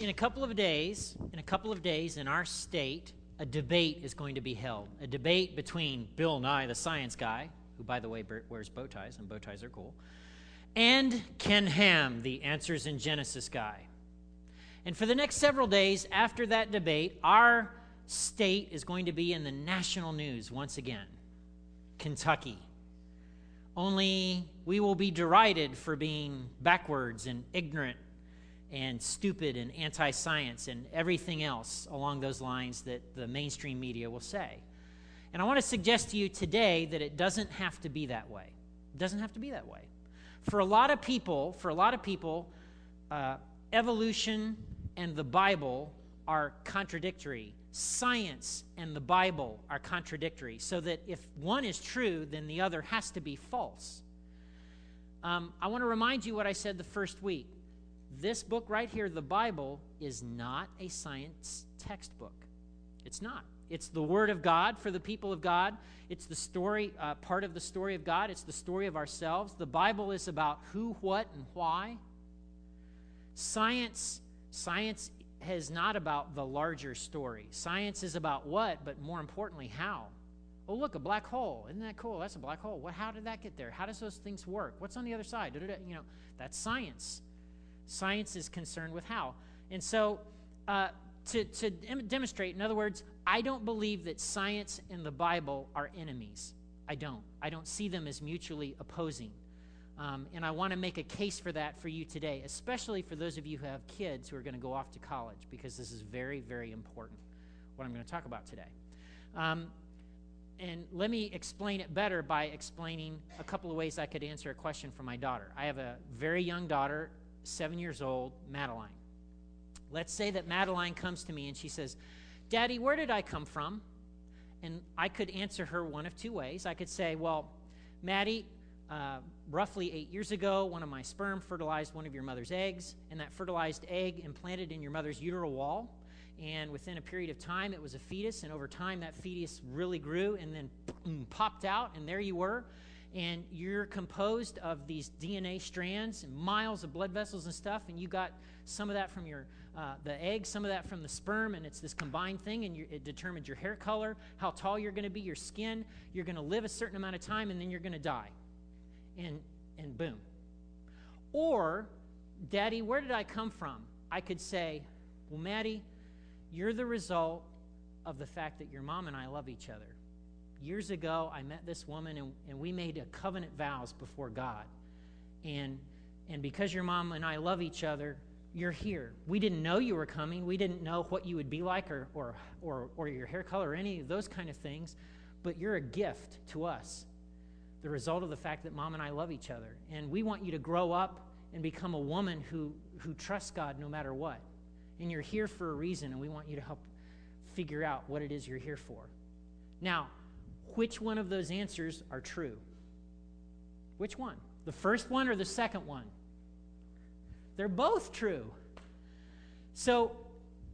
In a couple of days, in a couple of days in our state, a debate is going to be held. A debate between Bill Nye, the science guy, who, by the way, wears bow ties, and bow ties are cool, and Ken Ham, the Answers in Genesis guy. And for the next several days after that debate, our state is going to be in the national news once again Kentucky. Only we will be derided for being backwards and ignorant and stupid and anti science and everything else along those lines that the mainstream media will say. And I want to suggest to you today that it doesn't have to be that way. It doesn't have to be that way. For a lot of people, for a lot of people, uh, evolution and the Bible are contradictory. Science and the Bible are contradictory. So that if one is true, then the other has to be false. Um, I want to remind you what I said the first week this book right here, the Bible, is not a science textbook. It's not. It's the Word of God for the people of God. It's the story, uh, part of the story of God. It's the story of ourselves. The Bible is about who, what, and why. Science, science is not about the larger story. Science is about what, but more importantly, how. Oh, look, a black hole. Isn't that cool? That's a black hole. What, how did that get there? How does those things work? What's on the other side? You know, that's science. Science is concerned with how. And so, uh, to, to dem- demonstrate, in other words, I don't believe that science and the Bible are enemies. I don't. I don't see them as mutually opposing. Um, and I want to make a case for that for you today, especially for those of you who have kids who are going to go off to college, because this is very, very important, what I'm going to talk about today. Um, and let me explain it better by explaining a couple of ways I could answer a question from my daughter. I have a very young daughter seven years old, Madeline. Let's say that Madeline comes to me and she says, Daddy, where did I come from? And I could answer her one of two ways. I could say, Well, Maddie, uh, roughly eight years ago, one of my sperm fertilized one of your mother's eggs, and that fertilized egg implanted in your mother's uterine wall. And within a period of time, it was a fetus, and over time, that fetus really grew and then popped out, and there you were and you're composed of these DNA strands and miles of blood vessels and stuff, and you got some of that from your uh, the egg, some of that from the sperm, and it's this combined thing, and it determines your hair color, how tall you're going to be, your skin. You're going to live a certain amount of time, and then you're going to die, and and boom. Or, Daddy, where did I come from? I could say, Well, Maddie, you're the result of the fact that your mom and I love each other years ago, I met this woman and, and we made a covenant vows before God. And, and because your mom and I love each other, you're here. We didn't know you were coming. We didn't know what you would be like or, or, or, or your hair color or any of those kind of things. But you're a gift to us, the result of the fact that mom and I love each other. And we want you to grow up and become a woman who, who trusts God no matter what. And you're here for a reason, and we want you to help figure out what it is you're here for. Now, which one of those answers are true? Which one? The first one or the second one? They're both true. So,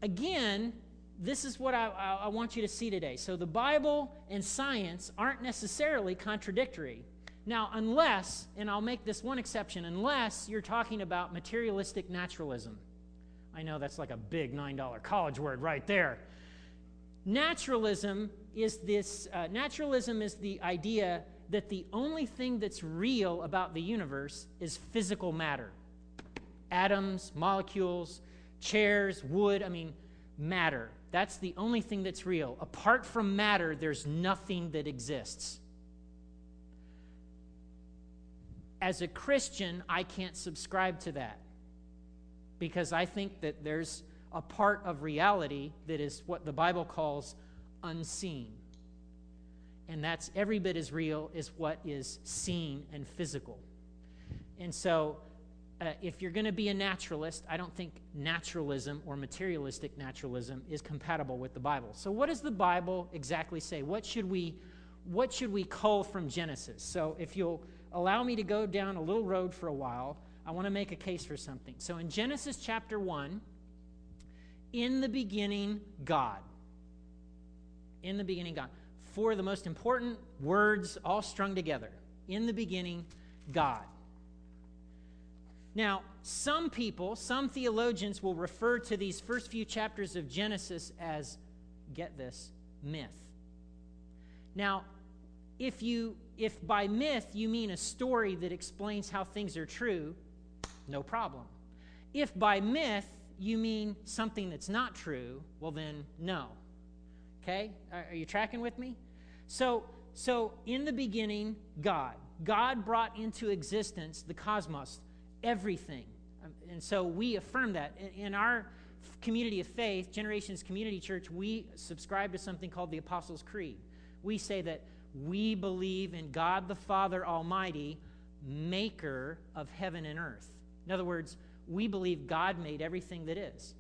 again, this is what I, I, want you to see today. So, the Bible and science aren't necessarily contradictory. Now, unless, and I'll make this one exception, unless you're talking about materialistic naturalism. I know that's like a big $9 college word right there. Naturalism is this uh, naturalism is the idea that the only thing that's real about the universe is physical matter atoms, molecules, chairs, wood, I mean, matter. That's the only thing that's real. Apart from matter, there's nothing that exists. As a Christian, I can't subscribe to that because I think that there's a part of reality that is what the Bible calls unseen. And that's every bit as real as what is seen and physical. And so, uh, if you're going to be a naturalist, I don't think naturalism or materialistic naturalism is compatible with the Bible. So, what does the Bible exactly say? What should we, what should we cull from Genesis? So, if you'll allow me to go down a little road for a while, I want to make a case for something. So, in Genesis chapter 1, in the beginning, God in the beginning, God. Four of the most important words all strung together. In the beginning, God. Now, some people, some theologians will refer to these first few chapters of Genesis as, get this, myth. Now, if you if by myth you mean a story that explains how things are true, no problem. If by myth you mean something that's not true, well then no. Okay? Are you tracking with me? So so in the beginning, God. God brought into existence the cosmos, everything. Um, and so we affirm that. In our community of faith, Generations Community Church, we subscribe to something called the Apostles' Creed. We say that we believe in God the Father Almighty, maker of heaven and earth. In other words, we believe God made everything that is.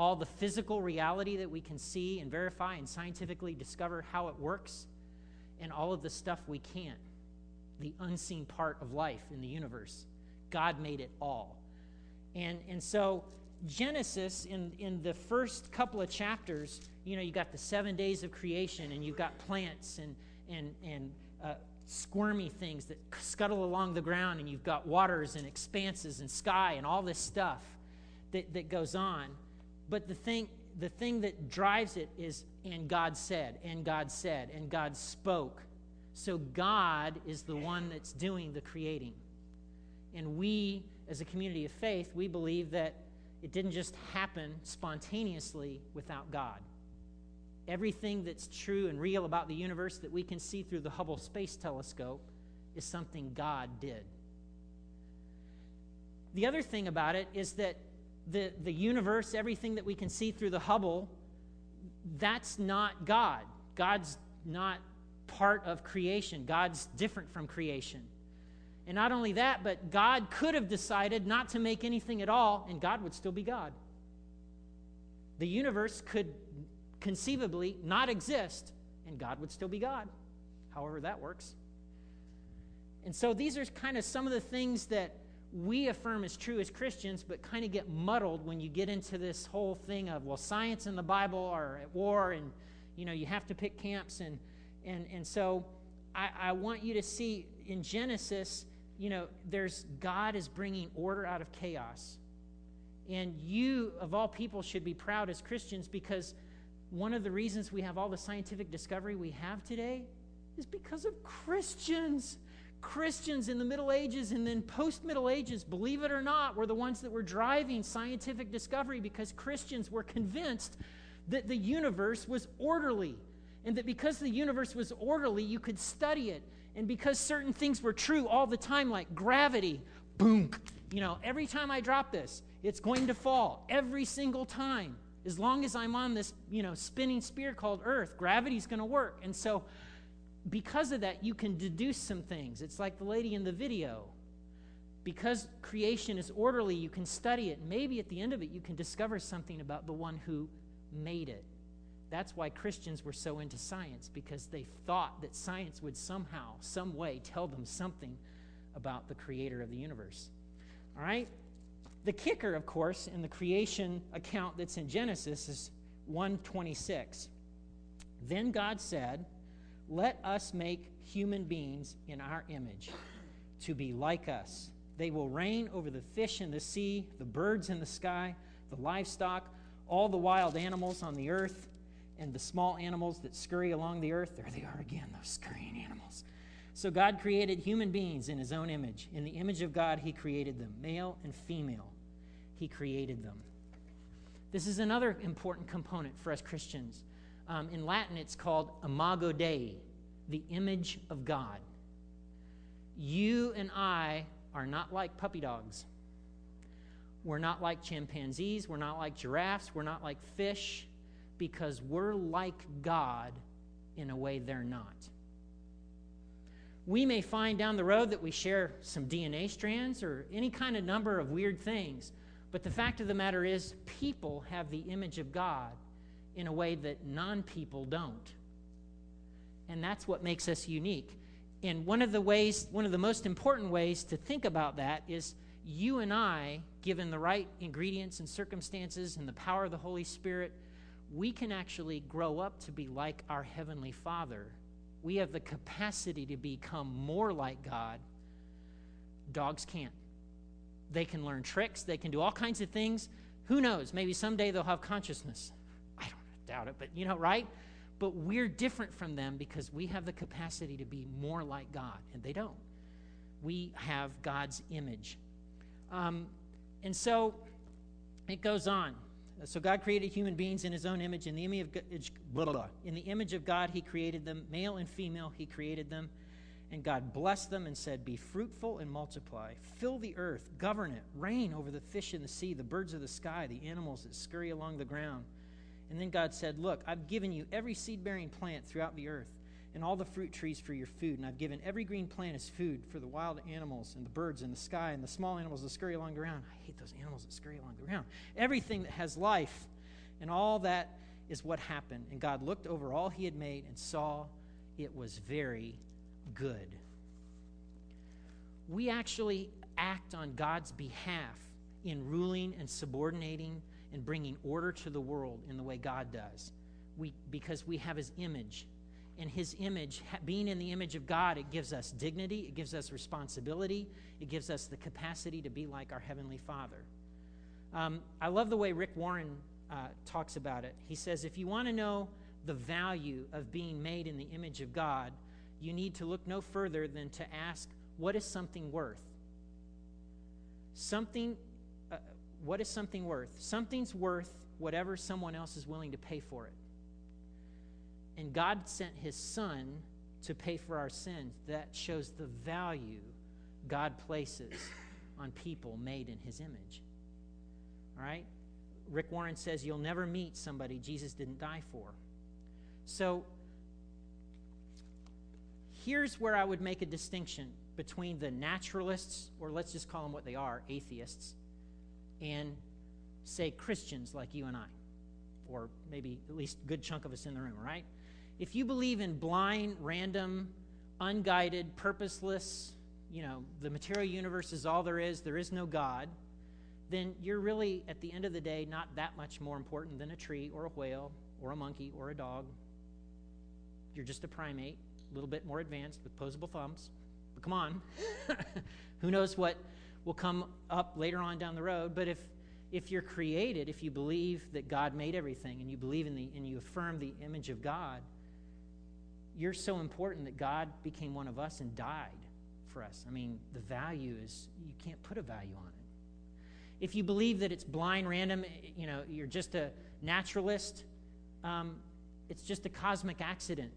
All the physical reality that we can see and verify and scientifically discover how it works, and all of the stuff we can't, the unseen part of life in the universe. God made it all. And, and so, Genesis, in, in the first couple of chapters, you know, you got the seven days of creation, and you've got plants and, and, and uh, squirmy things that scuttle along the ground, and you've got waters and expanses and sky and all this stuff that, that goes on. But the thing, the thing that drives it is, and God said, and God said, and God spoke. So God is the one that's doing the creating. And we, as a community of faith, we believe that it didn't just happen spontaneously without God. Everything that's true and real about the universe that we can see through the Hubble Space Telescope is something God did. The other thing about it is that the, the universe, everything that we can see through the Hubble, that's not God. God's not part of creation, God's different from creation. And not only that, but God could have decided not to make anything at all, and God would still be God. The universe could conceivably not exist, and God would still be God, however that works. And so these are kind of some of the things that we affirm as true as Christians, but kind of get muddled when you get into this whole thing of, well, science and the Bible are at war, and, you know, you have to pick camps. And, and, and so I, I want you to see in Genesis, you know, there's God is bringing order out of chaos. And you, of all people, should be proud as Christians because one of the reasons we have all the scientific discovery we have today is because of Christians. Christians in the Middle Ages and then post Middle Ages, believe it or not, were the ones that were driving scientific discovery because Christians were convinced that the universe was orderly. And that because the universe was orderly, you could study it. And because certain things were true all the time, like gravity, boom, you know, every time I drop this, it's going to fall. Every single time. As long as I'm on this, you know, spinning sphere called Earth, gravity's going to work. And so because of that, you can deduce some things. It's like the lady in the video. Because creation is orderly, you can study it. Maybe at the end of it, you can discover something about the one who made it. That's why Christians were so into science, because they thought that science would somehow, some way, tell them something about the creator of the universe. All right? The kicker, of course, in the creation account that's in Genesis is 126. Then God said, let us make human beings in our image to be like us. They will reign over the fish in the sea, the birds in the sky, the livestock, all the wild animals on the earth, and the small animals that scurry along the earth. There they are again, those scurrying animals. So God created human beings in his own image. In the image of God, he created them, male and female. He created them. This is another important component for us Christians. Um, in Latin, it's called imago Dei, the image of God. You and I are not like puppy dogs. We're not like chimpanzees. We're not like giraffes. We're not like fish because we're like God in a way they're not. We may find down the road that we share some DNA strands or any kind of number of weird things, but the fact of the matter is, people have the image of God in a way that non people don't. And that's what makes us unique. And one of the ways, one of the most important ways to think about that is you and I, given the right ingredients and circumstances and the power of the Holy Spirit, we can actually grow up to be like our Heavenly Father. We have the capacity to become more like God. Dogs can't. they can learn tricks, they can do all kinds of things. Who knows? Maybe someday they'll have consciousness. I it, but you know, right? But we're different from them because we have the capacity to be more like God, and they don't. We have God's image. Um, and so it goes on. So God created human beings in his own image. In the image of, blah. In the image of God, he created them. Male and female, he created them. And God blessed them and said, Be fruitful and multiply. Fill the earth, govern it, reign over the fish in the sea, the birds of the sky, the animals that scurry along the ground. And then God said, Look, I've given you every seed bearing plant throughout the earth, and all the fruit trees for your food. And I've given every green plant as food for the wild animals and the birds in the sky and the small animals that scurry along the ground. I hate those animals that scurry along the ground. Everything that has life. And all that is what happened. And God looked over all he had made and saw it was very good. We actually act on God's behalf in ruling and subordinating and bringing order to the world in the way God does. We, because we have his image. And his image, being in the image of God, it gives us dignity, it gives us responsibility, it gives us the capacity to be like our Heavenly Father. Um, I love the way Rick Warren uh, talks about it. He says, if you want to know the value of being made in the image of God, you need to look no further than to ask, what is something worth? Something, what is something worth? Something's worth whatever someone else is willing to pay for it. And God sent his son to pay for our sins. That shows the value God places on people made in his image. All right? Rick Warren says you'll never meet somebody Jesus didn't die for. So here's where I would make a distinction between the naturalists, or let's just call them what they are, atheists, and say Christians like you and I, or maybe at least a good chunk of us in the room, right? If you believe in blind, random, unguided, purposeless, you know, the material universe is all there is, there is no God, then you're really, at the end of the day, not that much more important than a tree or a whale or a monkey or a dog. You're just a primate a little bit more advanced with posable thumbs. But come on. Who knows what will come up later on down the road. But if, if you're created, if you believe that God made everything and you believe in the and you affirm the image of God, you're so important that God became one of us and died for us. I mean, the value is you can't put a value on it. If you believe that it's blind, random, you know, you're just a naturalist, um, it's just a cosmic accident.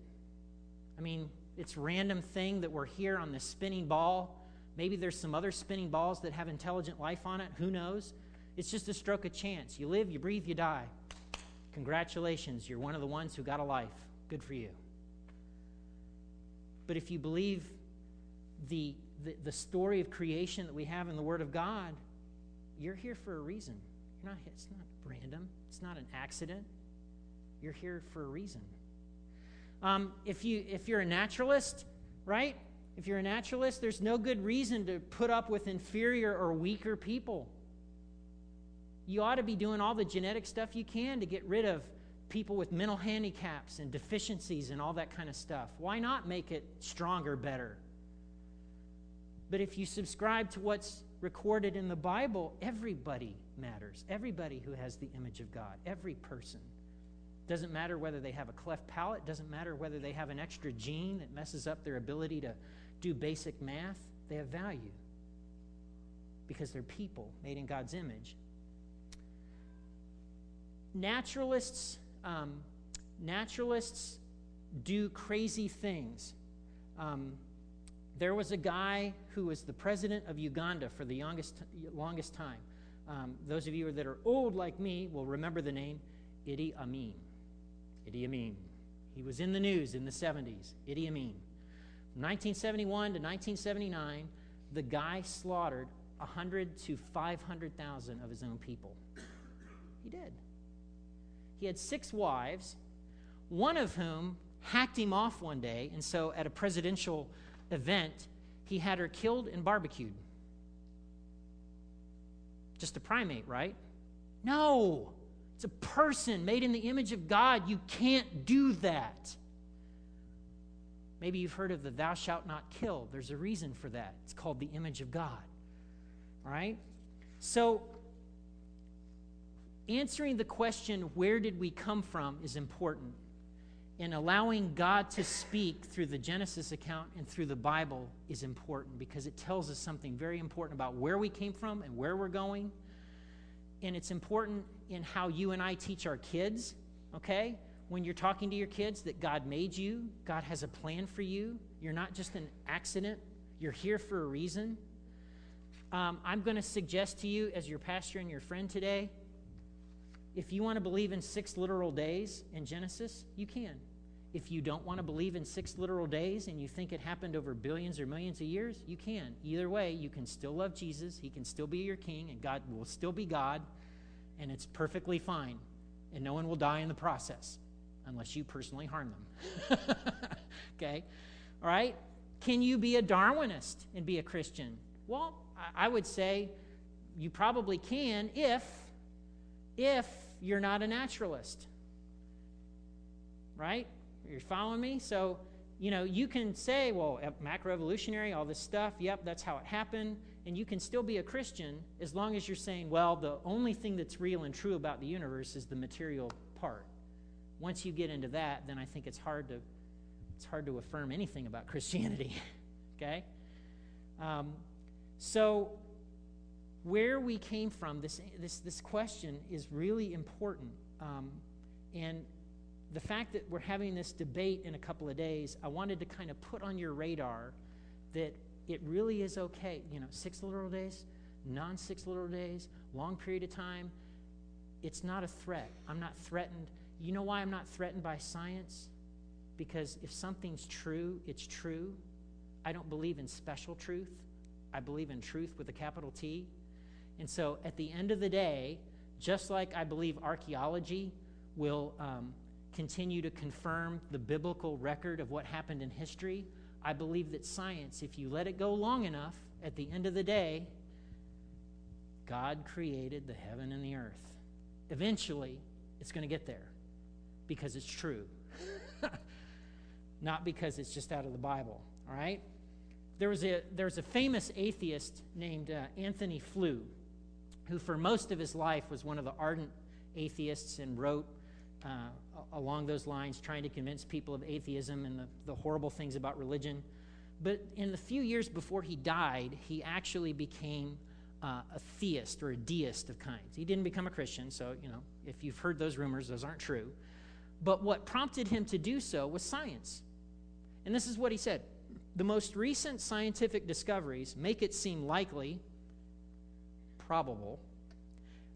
I mean, it's random thing that we're here on this spinning ball. Maybe there's some other spinning balls that have intelligent life on it. Who knows? It's just a stroke of chance. You live, you breathe, you die. Congratulations, you're one of the ones who got a life. Good for you. But if you believe the, the, the story of creation that we have in the Word of God, you're here for a reason. You're not, it's not random, it's not an accident. You're here for a reason. Um, if, you, if you're a naturalist, right? If you're a naturalist, there's no good reason to put up with inferior or weaker people. You ought to be doing all the genetic stuff you can to get rid of people with mental handicaps and deficiencies and all that kind of stuff. Why not make it stronger, better? But if you subscribe to what's recorded in the Bible, everybody matters. Everybody who has the image of God, every person. Doesn't matter whether they have a cleft palate, doesn't matter whether they have an extra gene that messes up their ability to do basic math. They have value because they're people made in God's image. Naturalists, um, naturalists do crazy things. Um, there was a guy who was the president of Uganda for the longest, longest time. Um, those of you that are old like me will remember the name Idi Amin. Idi Amin. He was in the news in the 70s. Idi Amin. From 1971 to 1979, the guy slaughtered 100 to 500,000 of his own people. He did. He had six wives, one of whom hacked him off one day, and so at a presidential event, he had her killed and barbecued. Just a primate, right? No. It's a person made in the image of God. You can't do that. Maybe you've heard of the thou shalt not kill. There's a reason for that. It's called the image of God. Right? So, answering the question, where did we come from, is important. And allowing God to speak through the Genesis account and through the Bible is important because it tells us something very important about where we came from and where we're going. And it's important in how you and I teach our kids, okay? When you're talking to your kids, that God made you, God has a plan for you. You're not just an accident, you're here for a reason. Um, I'm going to suggest to you, as your pastor and your friend today, if you want to believe in six literal days in Genesis, you can. If you don't want to believe in six literal days and you think it happened over billions or millions of years, you can. Either way, you can still love Jesus. He can still be your king, and God will still be God, and it's perfectly fine. And no one will die in the process unless you personally harm them. okay? All right? Can you be a Darwinist and be a Christian? Well, I would say you probably can if if you're not a naturalist. Right? You're following me? So, you know, you can say, well, eh, macroevolutionary, all this stuff, yep, that's how it happened. And you can still be a Christian as long as you're saying, well, the only thing that's real and true about the universe is the material part. Once you get into that, then I think it's hard to it's hard to affirm anything about Christianity. okay? Um, so where we came from, this, this, this question is really important. Um, and the fact that we're having this debate in a couple of days, I wanted to kind of put on your radar that it really is okay. You know, six literal days, non six literal days, long period of time. It's not a threat. I'm not threatened. You know why I'm not threatened by science? Because if something's true, it's true. I don't believe in special truth. I believe in truth with a capital T. And so at the end of the day, just like I believe archaeology will um, continue to confirm the biblical record of what happened in history, I believe that science, if you let it go long enough, at the end of the day, God created the heaven and the earth. Eventually, it's going to get there because it's true, not because it's just out of the Bible, all right? There was a, there was a famous atheist named uh, Antony Flew who for most of his life was one of the ardent atheists and wrote uh, along those lines, trying to convince people of atheism and the, the horrible things about religion. But in the few years before he died, he actually became uh, a theist or a deist of kinds. He didn't become a Christian, so, you know, if you've heard those rumors, those aren't true. But what prompted him to do so was science. And this is what he said The most recent scientific discoveries make it seem likely probable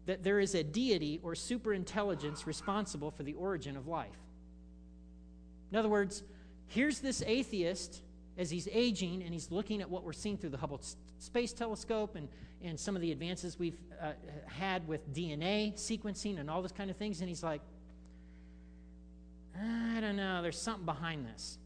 that there is a deity or superintelligence responsible for the origin of life. In other words, here's this atheist as he's aging and he's looking at what we're seeing through the Hubble Space Telescope and, and some of the advances we've uh, had with DNA sequencing and all those kind of things. And he's like, I don't there's something behind this.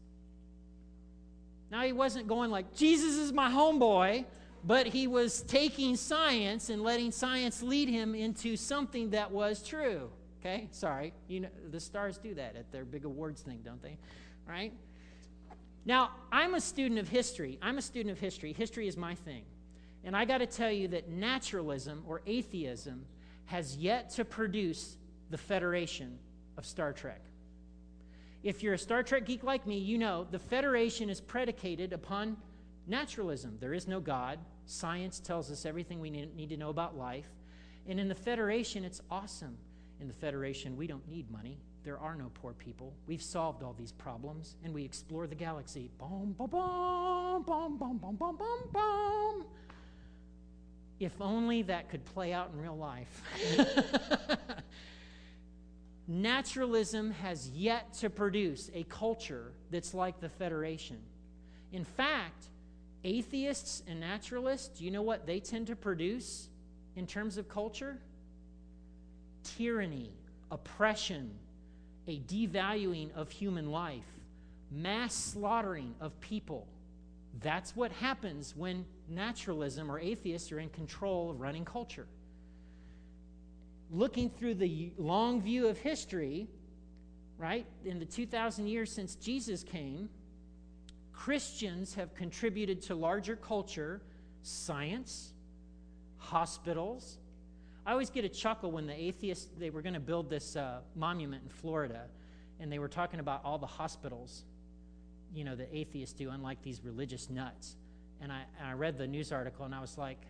Now, he wasn't going like, Jesus is my homeboy but he was taking science and letting science lead him into something that was true. Okay, sorry. You know the stars do that at their big awards thing, don't they? Right? Now, I'm a student of history. I'm a student of history. History is my thing. And I got to tell you that naturalism or atheism has yet to produce the Federation of Star Trek. If you're a Star Trek geek like me, you know the Federation is predicated upon naturalism. There is no God, Science tells us everything we need to know about life. And in the Federation, it's awesome. In the Federation, we don't need money. There are no poor people. We've solved all these problems, and we explore the galaxy. Boom, boom, boom, boom, boom, boom, boom, boom, boom. If only that could play out in real life. Naturalism has yet to produce a culture that's like the Federation. In fact, atheists and naturalists, do you know what they tend to produce in terms of culture? Tyranny, oppression, a devaluing of human life, mass slaughtering of people. That's what happens when naturalism or atheists are in control of running culture. Looking through the long view of history, right, in the 2,000 years since Jesus came, Christians have contributed to larger culture science, hospitals. I always get a chuckle when the atheists, they were going to build this uh, monument in Florida, and they were talking about all the hospitals, you know, that atheists do, unlike these religious nuts. And I, and I read the news article, and I was like,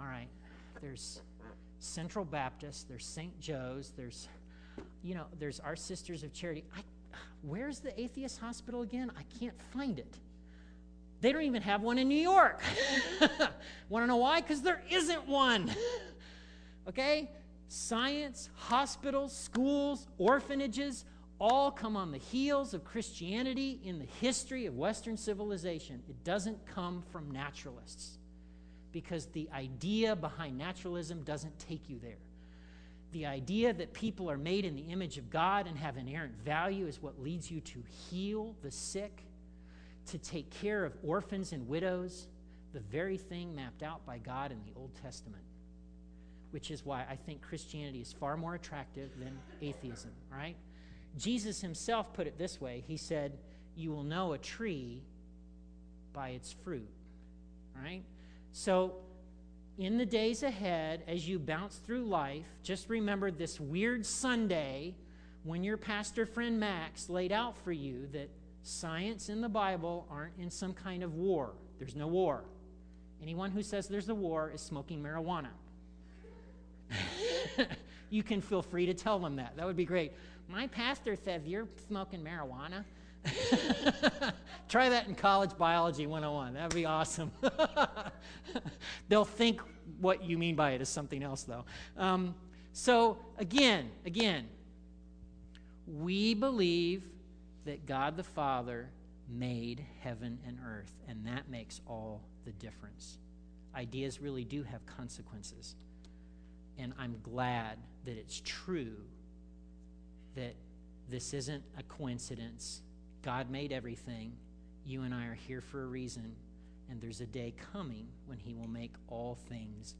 all right, there's Central Baptist, there's St. Joe's, there's, you know, there's our Sisters of Charity. I, where's the atheist hospital again? I can't find it. They don't even have one in New York. Want to know why? Because there isn't one. okay? Science, hospitals, schools, orphanages all come on the heels of Christianity in the history of Western civilization. It doesn't come from naturalists because the idea behind naturalism doesn't take you there. The idea that people are made in the image of God and have inherent value is what leads you to heal the sick to take care of orphans and widows, the very thing mapped out by God in the Old Testament. Which is why I think Christianity is far more attractive than atheism, right? Jesus himself put it this way He said, You will know a tree by its fruit, right? So, in the days ahead, as you bounce through life, just remember this weird Sunday when your pastor friend Max laid out for you that science and the Bible aren't in some kind of war. There's no war. Anyone who says there's a war is smoking marijuana. you can feel free to tell them that. That would be great. My pastor says you're smoking marijuana. Try that in college biology 101. That'd be awesome. They'll think what you mean by it is something else, though. Um, so, again, again, we believe that God the Father made heaven and earth, and that makes all the difference. Ideas really do have consequences. And I'm glad that it's true that this isn't a coincidence. God made everything. You and I are here for a reason, and there's a day coming when He will make all things.